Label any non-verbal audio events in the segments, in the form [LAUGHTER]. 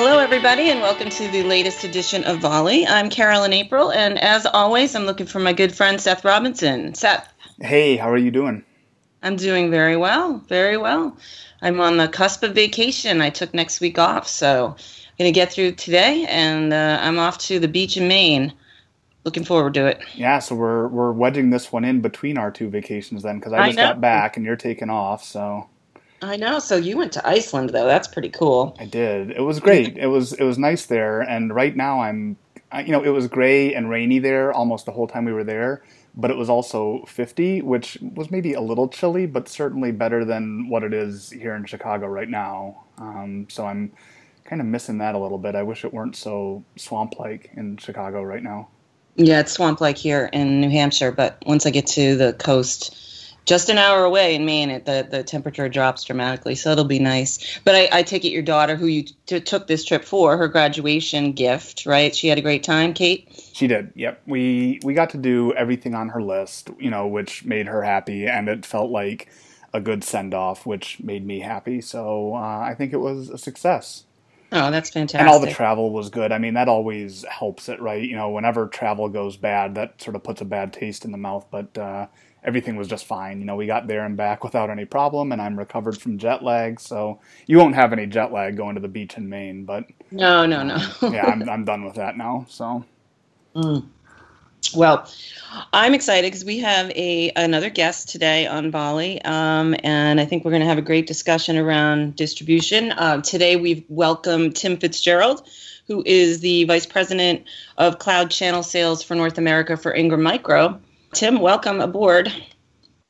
Hello, everybody, and welcome to the latest edition of Volley. I'm Carolyn April, and as always, I'm looking for my good friend Seth Robinson. Seth. Hey, how are you doing? I'm doing very well, very well. I'm on the cusp of vacation. I took next week off, so I'm going to get through today, and uh, I'm off to the beach in Maine. Looking forward to it. Yeah, so we're we're wedging this one in between our two vacations then, because I just I got back and you're taking off, so I know. So you went to Iceland, though. That's pretty cool. I did. It was great. It was it was nice there, and right now I'm, I- you know, it was gray and rainy there almost the whole time we were there, but it was also 50, which was maybe a little chilly, but certainly better than what it is here in Chicago right now. Um, so I'm kind of missing that a little bit. I wish it weren't so swamp-like in Chicago right now. Yeah, it's swamp like here in New Hampshire, but once I get to the coast, just an hour away in Maine, it, the the temperature drops dramatically, so it'll be nice. But I, I take it your daughter, who you t- took this trip for, her graduation gift, right? She had a great time, Kate. She did. Yep. We we got to do everything on her list, you know, which made her happy, and it felt like a good send off, which made me happy. So uh, I think it was a success. Oh, that's fantastic. And all the travel was good. I mean, that always helps it, right? You know, whenever travel goes bad, that sort of puts a bad taste in the mouth. But uh, everything was just fine. You know, we got there and back without any problem, and I'm recovered from jet lag. So you won't have any jet lag going to the beach in Maine. But no, no, no. yeah, I'm [LAUGHS] I'm done with that now. So. Mm. Well, I'm excited because we have a another guest today on Volley, um, and I think we're going to have a great discussion around distribution. Uh, today, we've welcomed Tim Fitzgerald, who is the vice president of cloud channel sales for North America for Ingram Micro. Tim, welcome aboard.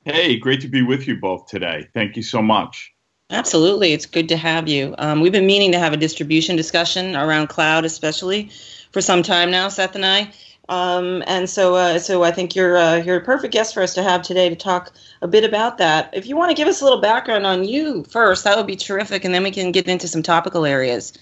Hey, great to be with you both today. Thank you so much. Absolutely, it's good to have you. Um, we've been meaning to have a distribution discussion around cloud, especially for some time now, Seth and I. Um, and so, uh, so I think you're uh, you're a perfect guest for us to have today to talk a bit about that. If you want to give us a little background on you first, that would be terrific, and then we can get into some topical areas.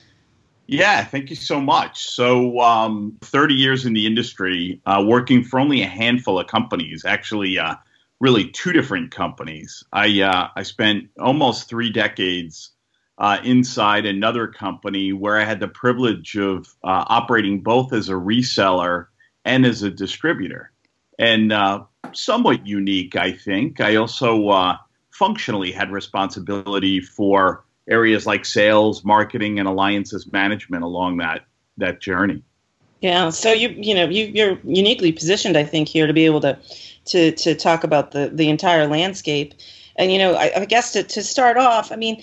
Yeah, thank you so much. So, um, 30 years in the industry, uh, working for only a handful of companies, actually, uh, really two different companies. I uh, I spent almost three decades uh, inside another company where I had the privilege of uh, operating both as a reseller and as a distributor, and uh, somewhat unique, I think. I also functionally had responsibility for areas like sales, marketing, and alliances management along that that journey. Yeah, so you you know you you're uniquely positioned, I think, here to be able to to to talk about the the entire landscape. And you know, I, I guess to to start off, I mean,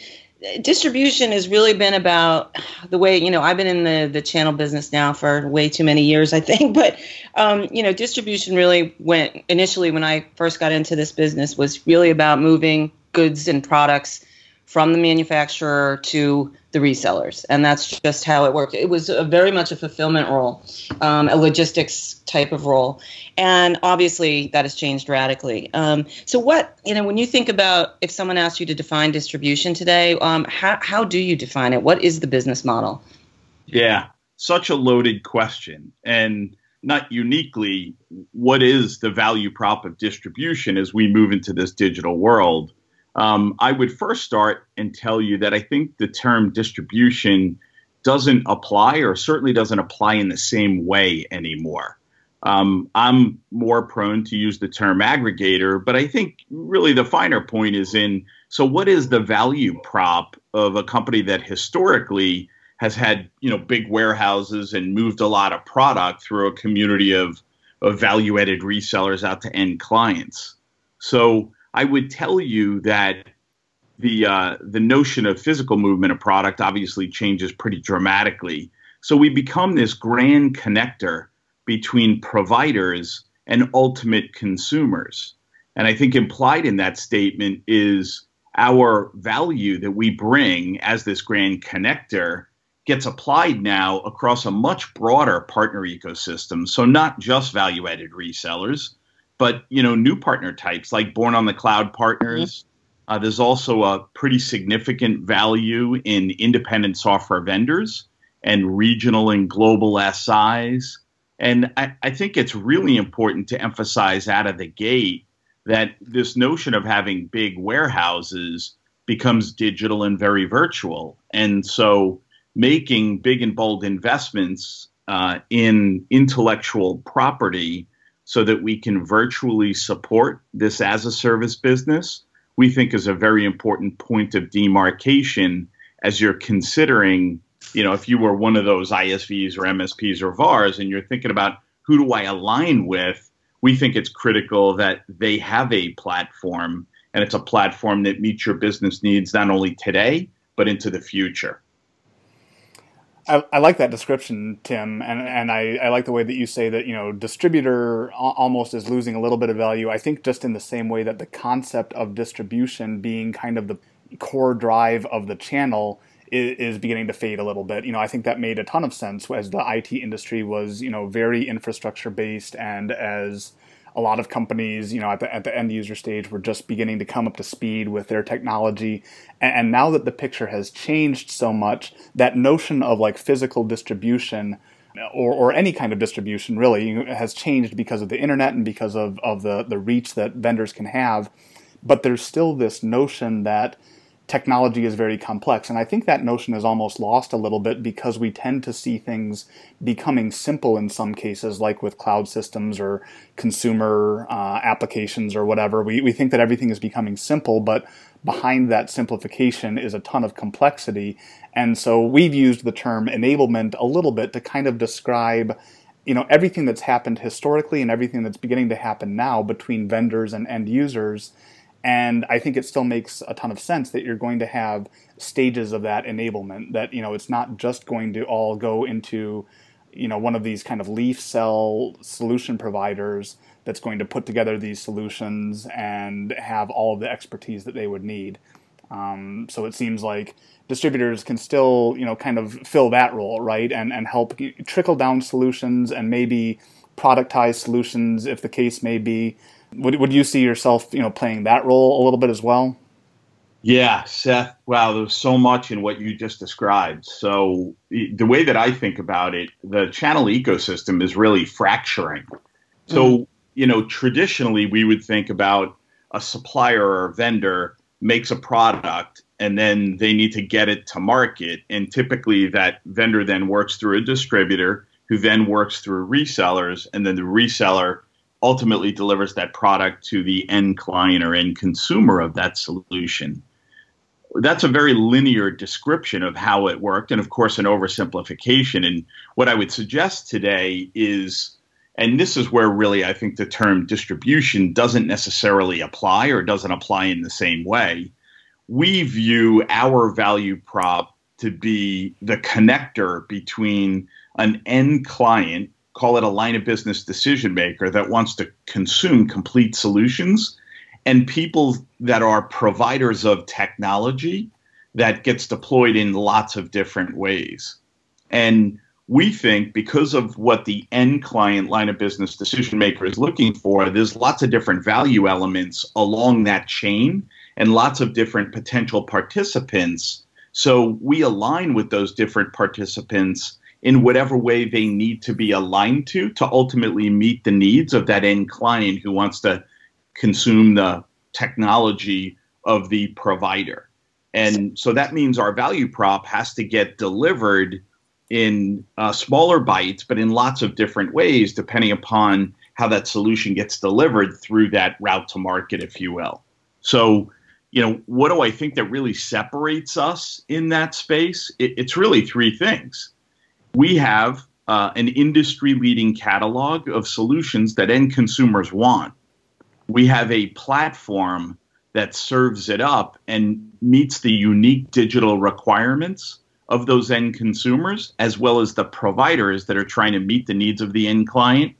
distribution has really been about the way you know I've been in the the channel business now for way too many years, I think. [LAUGHS] But um, you know, distribution really went initially when I first got into this business was really about moving goods and products from the manufacturer to the resellers, and that's just how it worked. It was very much a fulfillment role, um, a logistics type of role, and obviously that has changed radically. Um, so, what you know, when you think about if someone asked you to define distribution today, um, how how do you define it? What is the business model? Yeah, such a loaded question, and not uniquely, what is the value prop of distribution as we move into this digital world? Um, I would first start and tell you that I think the term distribution doesn't apply, or certainly doesn't apply in the same way anymore. Um, I'm more prone to use the term aggregator, but I think really the finer point is in so what is the value prop of a company that historically has had you know big warehouses and moved a lot of product through a community of, of value added resellers out to end clients. So I would tell you that the uh, the notion of physical movement of product obviously changes pretty dramatically. So we become this grand connector between providers and ultimate consumers. And I think implied in that statement is our value that we bring as this grand connector gets applied now across a much broader partner ecosystem. So not just value added resellers, but you know new partner types like born on the cloud partners. Uh, there's also a pretty significant value in independent software vendors and regional and global SIs. And I, I think it's really important to emphasize out of the gate that this notion of having big warehouses becomes digital and very virtual. And so making big and bold investments uh, in intellectual property so that we can virtually support this as a service business, we think is a very important point of demarcation as you're considering, you know, if you were one of those ISVs or MSPs or VARs and you're thinking about who do I align with, we think it's critical that they have a platform and it's a platform that meets your business needs not only today, but into the future. I, I, like that description, Tim, and and I, I like the way that you say that you know distributor almost is losing a little bit of value. I think just in the same way that the concept of distribution being kind of the core drive of the channel is, is beginning to fade a little bit. You know, I think that made a ton of sense as the IT industry was you know very infrastructure based and as a lot of companies, you know, at the at the end user stage were just beginning to come up to speed with their technology. And, and now that the picture has changed so much, that notion of like physical distribution or, or any kind of distribution really has changed because of the internet and because of, of the, the reach that vendors can have. But there's still this notion that technology is very complex. And I think that notion is almost lost a little bit because we tend to see things becoming simple in some cases, like with cloud systems or consumer uh, applications or whatever. We, we think that everything is becoming simple, but behind that simplification is a ton of complexity. And so we've used the term enablement a little bit to kind of describe you know everything that's happened historically and everything that's beginning to happen now between vendors and end users and I think it still makes a ton of sense that you're going to have stages of that enablement. That you know it's not just going to all go into you know one of these kind of leaf cell solution providers that's going to put together these solutions and have all of the expertise that they would need. Um, so it seems like distributors can still you know kind of fill that role right and and help trickle down solutions and maybe productize solutions if the case may be would would you see yourself, you know, playing that role a little bit as well? Yeah, Seth. Wow, there's so much in what you just described. So the way that I think about it, the channel ecosystem is really fracturing. So mm. you know, traditionally we would think about a supplier or a vendor makes a product and then they need to get it to market, and typically that vendor then works through a distributor who then works through resellers, and then the reseller ultimately delivers that product to the end client or end consumer of that solution. That's a very linear description of how it worked, and of course, an oversimplification. And what I would suggest today is, and this is where really I think the term distribution doesn't necessarily apply or doesn't apply in the same way. We view our value prop to be the connector between an end client call it a line of business decision maker that wants to consume complete solutions and people that are providers of technology that gets deployed in lots of different ways. And we think because of what the end client line of business decision maker is looking for, there's lots of different value elements along that chain and lots of different potential participants. So we align with those different participants in whatever way they need to be aligned to to ultimately meet the needs of that end client who wants to consume the technology of the provider. And so that means our value prop has to get delivered in uh, smaller bites, but in lots of different ways, depending upon how that solution gets delivered through that route to market, if you will. So, you know, what do I think that really separates us in that space? It, it's really three things we have uh, an industry leading catalog of solutions that end consumers want. We have a platform that serves it up and meets the unique digital requirements of those end consumers, as well as the providers that are trying to meet the needs of the end client.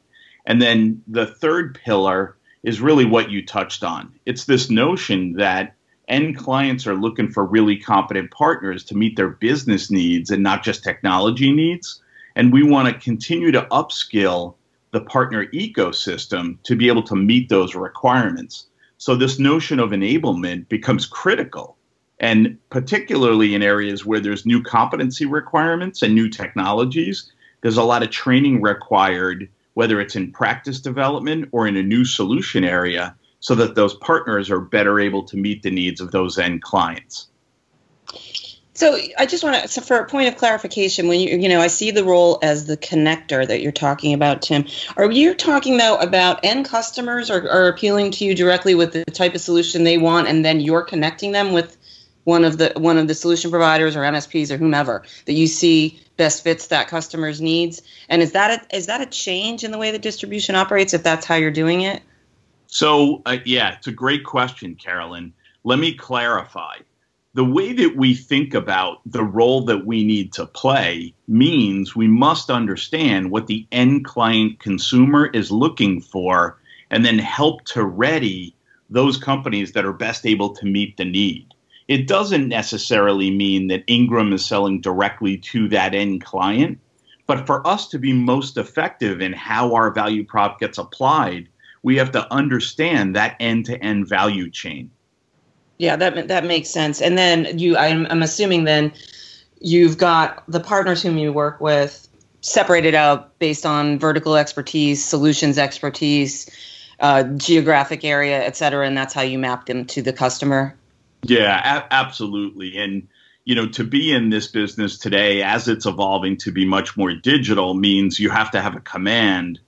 And then the third pillar is really what you touched on. It's this notion that end clients are looking for really competent partners to meet their business needs and not just technology needs. And we want to continue to upskill the partner ecosystem to be able to meet those requirements. So, this notion of enablement becomes critical. And particularly in areas where there's new competency requirements and new technologies, there's a lot of training required, whether it's in practice development or in a new solution area, so that those partners are better able to meet the needs of those end clients. So I just want to, so for a point of clarification, when you, you know, I see the role as the connector that you're talking about, Tim. Are you talking though about end customers or are appealing to you directly with the type of solution they want, and then you're connecting them with one of the one of the solution providers or MSPs or whomever that you see best fits that customer's needs? And is that a, is that a change in the way that distribution operates if that's how you're doing it? So uh, yeah, it's a great question, Carolyn. Let me clarify the way that we think about the role that we need to play means we must understand what the end client consumer is looking for and then help to ready those companies that are best able to meet the need. It doesn't necessarily mean that Ingram is selling directly to that end client, but for us to be most effective in how our value prop gets applied, we have to understand that end to end value chain. Yeah, that that makes sense. And then you, I'm, I'm assuming then you've got the partners whom you work with separated out based on vertical expertise, solutions expertise, uh, geographic area, et cetera, and that's how you map them to the customer. Yeah, a- absolutely. And you know, to be in this business today, as it's evolving to be much more digital, means you have to have a command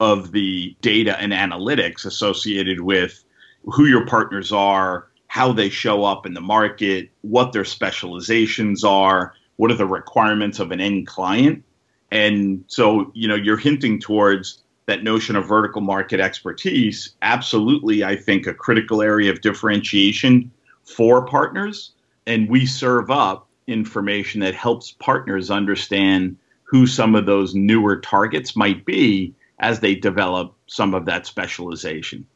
of the data and analytics associated with who your partners are, how they show up in the market, what their specializations are, what are the requirements of an end client. And so, you know, you're hinting towards that notion of vertical market expertise. Absolutely, I think a critical area of differentiation for partners. And we serve up information that helps partners understand who some of those newer targets might be as they develop some of that specialization.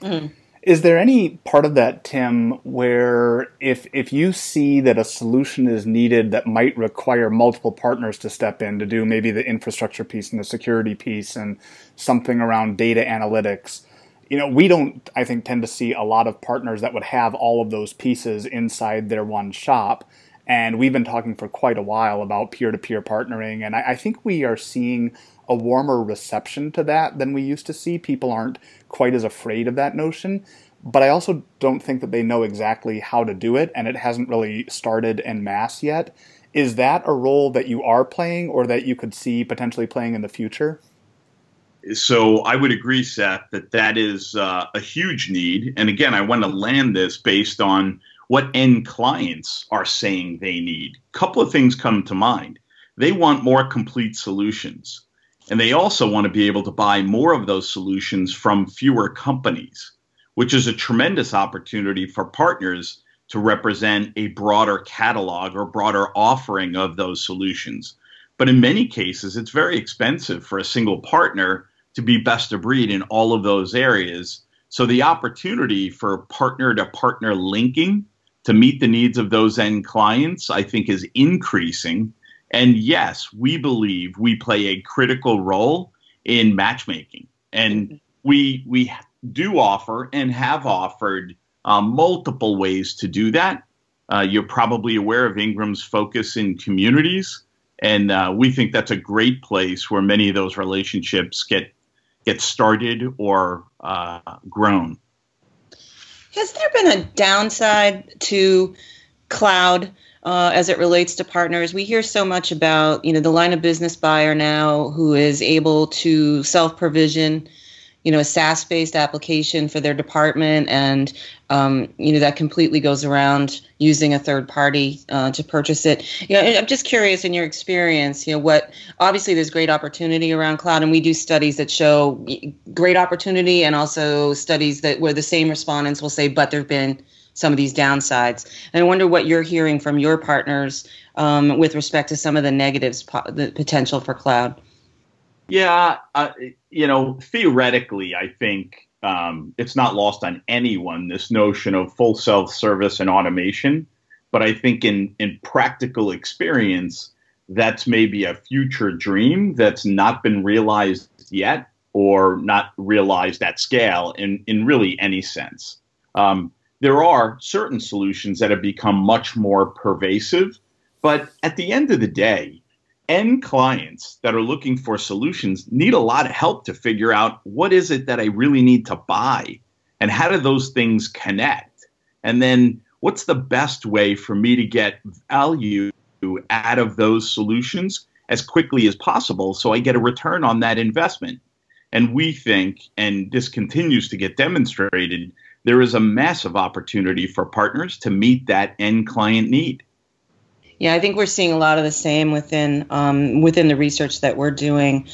Mm-hmm. Is there any part of that, Tim, where if if you see that a solution is needed that might require multiple partners to step in to do maybe the infrastructure piece and the security piece and something around data analytics, you know, we don't, I think, tend to see a lot of partners that would have all of those pieces inside their one shop. And we've been talking for quite a while about peer to peer partnering. And I, I, think we are seeing a warmer reception to that than we used to see. People aren't quite as afraid of that notion. But I also don't think that they know exactly how to do it, and it hasn't really started en masse yet. Is that a role that you are playing or that you could see potentially playing in the future? So I would agree, Seth, that that is uh, a huge need. And again, I want to land this based on what end clients are saying they need. A couple of things come to mind. They want more complete solutions. And they also want to be able to buy more of those solutions from fewer companies, which is a tremendous opportunity for partners to represent a broader catalog or broader offering of those solutions. But in many cases, it's very expensive for a single partner to be best of breed in all of those areas. So the opportunity for partner to partner linking to meet the needs of those end clients, I think, is increasing. And yes, we believe we play a critical role in matchmaking. And we we do offer and have offered um, multiple ways to do that. Uh, you're probably aware of Ingram's focus in communities, and uh, we think that's a great place where many of those relationships get get started or uh, grown. Has there been a downside to cloud? Uh, as it relates to partners. We hear so much about you know the line of business buyer now who is able to self provision you know a SaaS based application for their department, and um, you know that completely goes around using a third party uh, to purchase it. You know, I'm just curious in your experience, you know, what obviously there's great opportunity around cloud, and we do studies that show great opportunity, and also studies that where the same respondents will say, but there've been some of these downsides. And I wonder what you're hearing from your partners um, with respect to some of the negatives, po- the potential for cloud. Yeah, uh, you know, theoretically, I think um, it's not lost on anyone this notion of full self service and automation. But I think in in practical experience, that's maybe a future dream that's not been realized yet or not realized at scale in, in really any sense. Um, there are certain solutions that have become much more pervasive. But at the end of the day, end clients that are looking for solutions need a lot of help to figure out what is it that I really need to buy and how do those things connect? And then what's the best way for me to get value out of those solutions as quickly as possible so I get a return on that investment? And we think, and this continues to get demonstrated, there is a massive opportunity for partners to meet that end client need. Yeah, I think we're seeing a lot of the same within um, within the research that we're doing.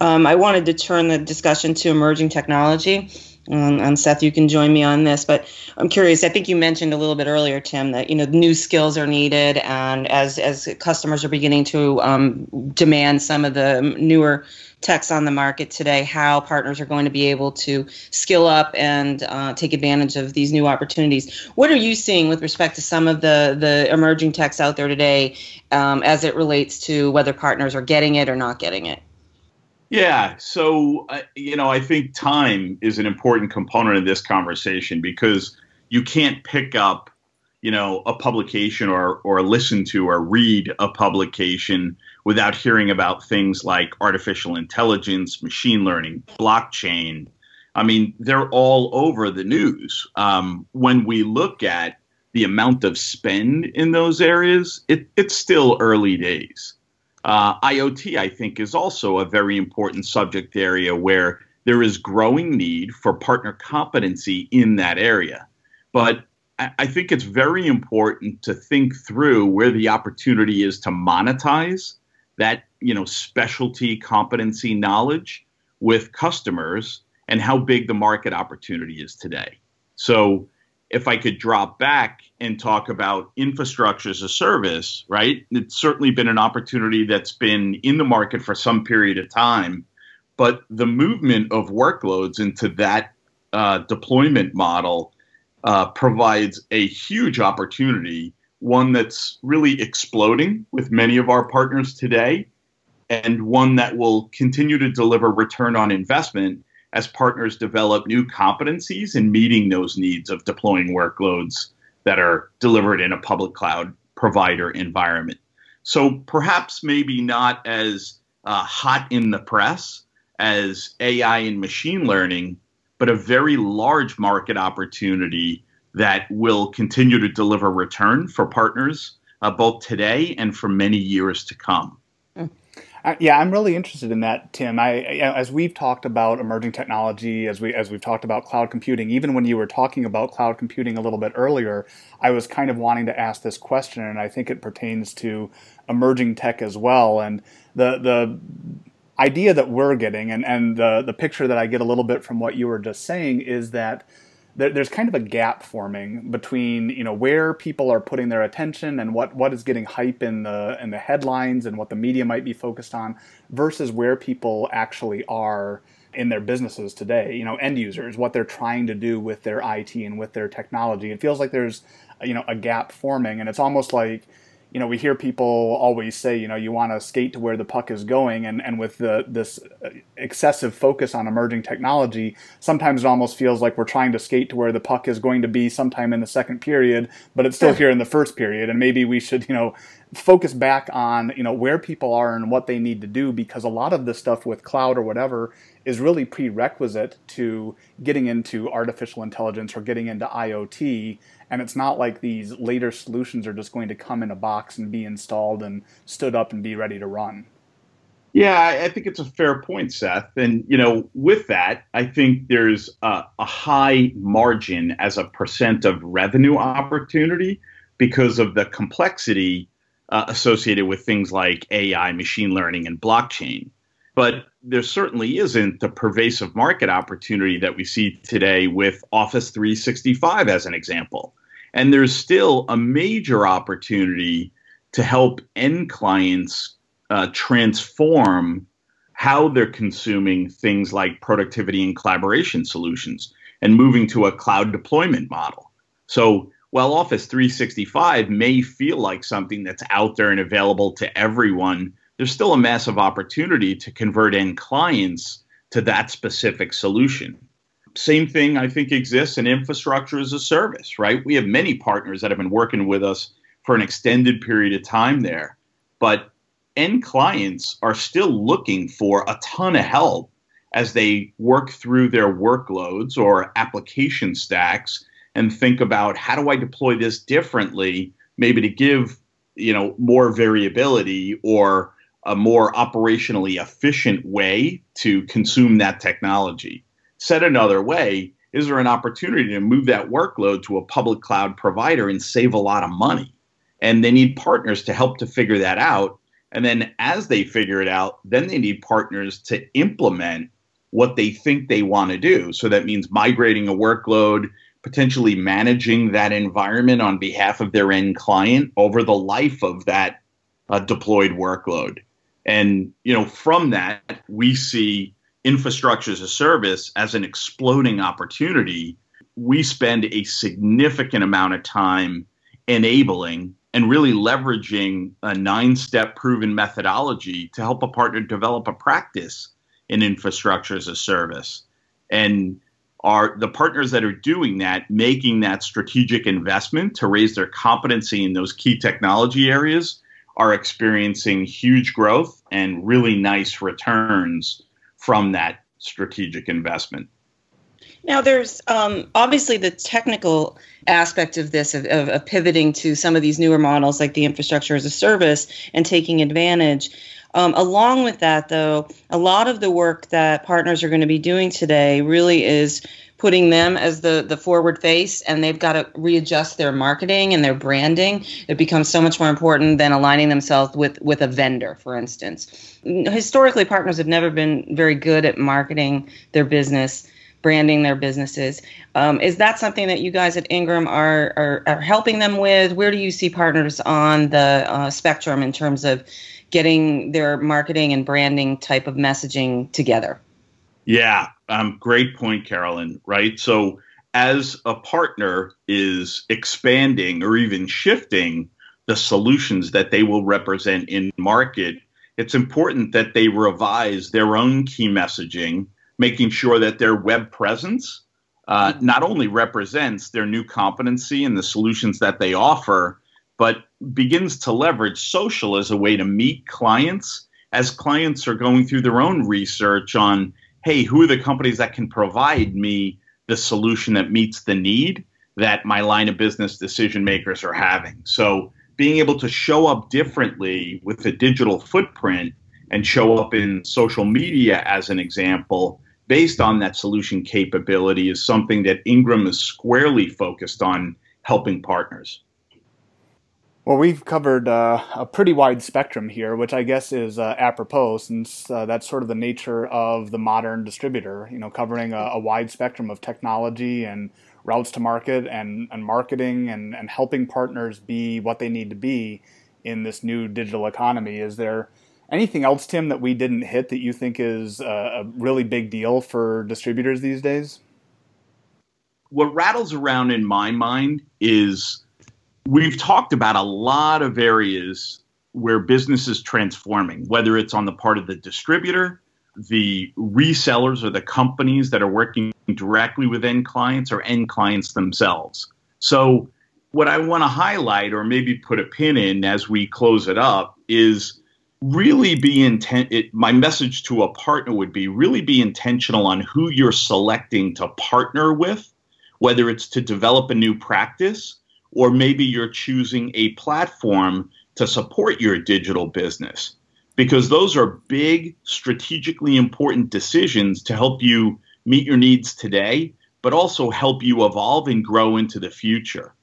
Um, I wanted to turn the discussion to emerging technology. And Seth, you can join me on this, but I'm curious. I think you mentioned a little bit earlier, Tim, that you know new skills are needed, and as as customers are beginning to um, demand some of the newer techs on the market today, how partners are going to be able to skill up and uh, take advantage of these new opportunities. What are you seeing with respect to some of the the emerging techs out there today, um, as it relates to whether partners are getting it or not getting it? Yeah. So, uh, you know, I think time is an important component of this conversation because you can't pick up, you know, a publication or, or listen to or read a publication without hearing about things like artificial intelligence, machine learning, blockchain. I mean, they're all over the news. Um, when we look at the amount of spend in those areas, it, it's still early days. Uh, IoT, I think, is also a very important subject area where there is growing need for partner competency in that area. But I think it's very important to think through where the opportunity is to monetize that you know specialty competency knowledge with customers and how big the market opportunity is today. So if I could drop back and talk about infrastructure as a service, right? It's certainly been an opportunity that's been in the market for some period of time, but the movement of workloads into that uh, deployment model uh, provides a huge opportunity, one that's really exploding with many of our partners today, and one that will continue to deliver return on investment as partners develop new competencies in meeting those needs of deploying workloads that are delivered in a public cloud provider environment. So perhaps maybe not as uh, hot in the press as AI and machine learning, but a very large market opportunity that will continue to deliver return for partners uh, both today and for many years to come yeah, I'm really interested in that, Tim. I, as we've talked about emerging technology, as we as we've talked about cloud computing, even when you were talking about cloud computing a little bit earlier, I was kind of wanting to ask this question, and I think it pertains to emerging tech as well. And the the idea that we're getting, and and the the picture that I get a little bit from what you were just saying is that there's kind of a gap forming between you know where people are putting their attention and what what is getting hype in the in the headlines and what the media might be focused on versus where people actually are in their businesses today you know end users what they're trying to do with their IT and with their technology. It feels like there's you know a gap forming and it's almost like you know, we hear people always say, you know, you want to skate to where the puck is going, and, and with the, this uh, excessive focus on emerging technology, sometimes it almost feels like we're trying to skate to where the puck is going to be sometime in the second period, but it's still here in the first period, and maybe we should, you know, focus back on, you know, where people are and what they need to do, because a lot of this stuff with cloud or whatever is really prerequisite to getting into artificial intelligence or getting into IoT and it's not like these later solutions are just going to come in a box and be installed and stood up and be ready to run. Yeah, I think it's a fair point, Seth. And you know, with that, I think there's a, a high margin as a percent of revenue opportunity because of the complexity uh, associated with things like AI, machine learning, and blockchain. But there certainly isn't the pervasive market opportunity that we see today with Office 365 as an example. And there's still a major opportunity to help end clients uh, transform how they're consuming things like productivity and collaboration solutions and moving to a cloud deployment model. So while Office 365 may feel like something that's out there and available to everyone, there's still a massive opportunity to convert end clients to that specific solution. Same thing I think exists in infrastructure as a service, right? We have many partners that have been working with us for an extended period of time there, but end clients are still looking for a ton of help as they work through their workloads or application stacks and think about how do I deploy this differently, maybe to give you know more variability or a more operationally efficient way to consume that technology. Said another way, is there an opportunity to move that workload to a public cloud provider and save a lot of money? And they need partners to help to figure that out. And then as they figure it out, then they need partners to implement what they think they want to do. So that means migrating a workload, potentially managing that environment on behalf of their end client over the life of that uh, deployed workload. And you know, from that, we see infrastructure as a service as an exploding opportunity. We spend a significant amount of time enabling and really leveraging a nine-step proven methodology to help a partner develop a practice in infrastructure as a service. And are the partners that are doing that making that strategic investment to raise their competency in those key technology areas are experiencing huge growth and really nice returns from that strategic investment. Now, there's um, obviously the technical aspect of this, of, of, of, pivoting to some of these newer models like the infrastructure as a service and taking advantage. Um, along with that, though, a lot of the work that partners are going to be doing today really is putting them as the the forward face and they've got to readjust their marketing and their branding. It becomes so much more important than aligning themselves with with a vendor for instance. Historically partners have never been very good at marketing their business branding their businesses. Um, is that something that you guys at ingram are, are, are helping them with? Where do you see partners on the uh, spectrum in terms of getting their marketing and branding type of messaging together. Yeah, um, great point, Carolyn. Right. So, as a partner is expanding or even shifting the solutions that they will represent in market, it's important that they revise their own key messaging, making sure that their web presence uh, not only represents their new competency and the solutions that they offer, but begins to leverage social as a way to meet clients as clients are going through their own research on, hey, who are the companies that can provide me the solution that meets the need that my line of business decision makers are having? So being able to show up differently with a digital footprint and show up in social media as an example based on that solution capability is something that Ingram is squarely focused on helping partners. Well, we've covered uh, a pretty wide spectrum here, which I guess is uh, apropos since uh, that's sort of the nature of the modern distributor, you know, covering a, a, wide spectrum of technology and routes to market and, and marketing and, and helping partners be what they need to be in this new digital economy. Is there anything else, Tim, that we didn't hit that you think is a, a really big deal for distributors these days? What rattles around in my mind is we've talked about a lot of areas where business is transforming, whether it's on the part of the distributor, the resellers, or the companies that are working directly with end clients or end clients themselves. So, what I want to highlight or maybe put a pin in as we close it up is really be intent it, my message to a partner would be really be intentional on who you're selecting to partner with whether it's to develop a new practice or maybe you're choosing a platform to support your digital business because those are big, strategically important decisions to help you meet your needs today, but also help you evolve and grow into the future.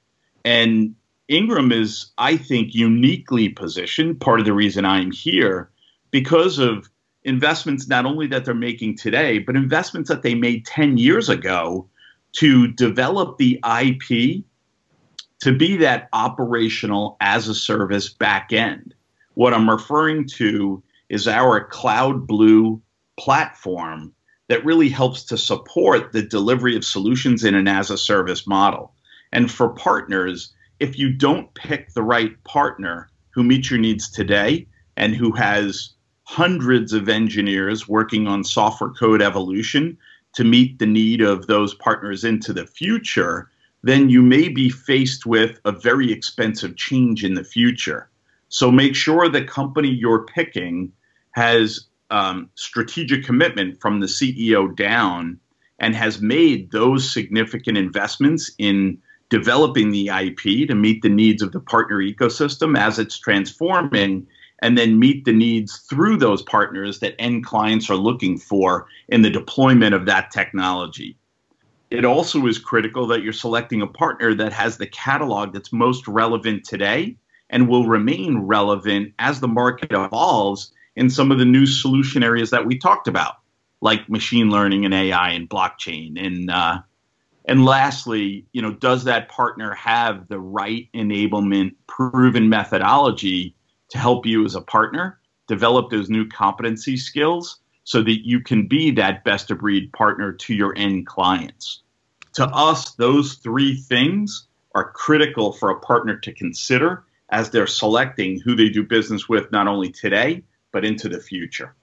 And Ingram is, I think, uniquely positioned, part of the reason I'm here, because of investments not only that they're making today, but investments that they made 10 years ago to develop the IP to be that operational as a service back end. What I'm referring to is our Cloud Blue platform that really helps to support the delivery of solutions in an as a service model. And for partners, if you don't pick the right partner who meets your needs today and who has hundreds of engineers working on software code evolution to meet the need of those partners into the future, then you may be faced with a very expensive change in the future. So make sure the company you're picking has um, strategic commitment from the CEO down and has made those significant investments in developing the IP to meet the needs of the partner ecosystem as it's transforming and then meet the needs through those partners that end clients are looking for in the deployment of that technology. It also is critical that you're selecting a partner that has the catalog that's most relevant today and will remain relevant as the market evolves in some of the new solution areas that we talked about, like machine learning and AI and blockchain. And uh, and lastly, you know, does that partner have the right enablement, proven methodology to help you as a partner develop those new competency skills so that you can be that best of breed partner to your end clients. To us, those three things are critical for a partner to consider as they're selecting who they do business with, not only today, but into the future.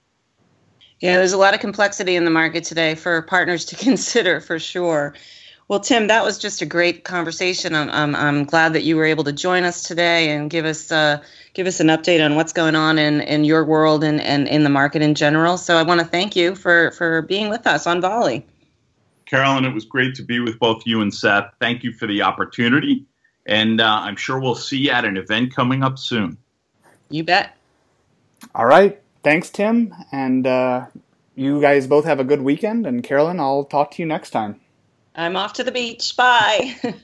Yeah, there's a lot of complexity in the market today for partners to [LAUGHS] consider for sure. Well, Tim, that was just a great conversation. I'm, I'm, I'm glad that you were able to join us today and give us uh, give us an update on what's going on in, in your world and, and in the market in general. So I want to thank you for, for being with us on Volley. Carolyn, it was great to be with both you and Seth. Thank you for the opportunity. And uh, I'm sure we'll see you at an event coming up soon. You bet. All right. Thanks, Tim. And uh, you guys both have a good weekend. And Carolyn, I'll talk to you next time. I'm off to the beach. Bye. [LAUGHS]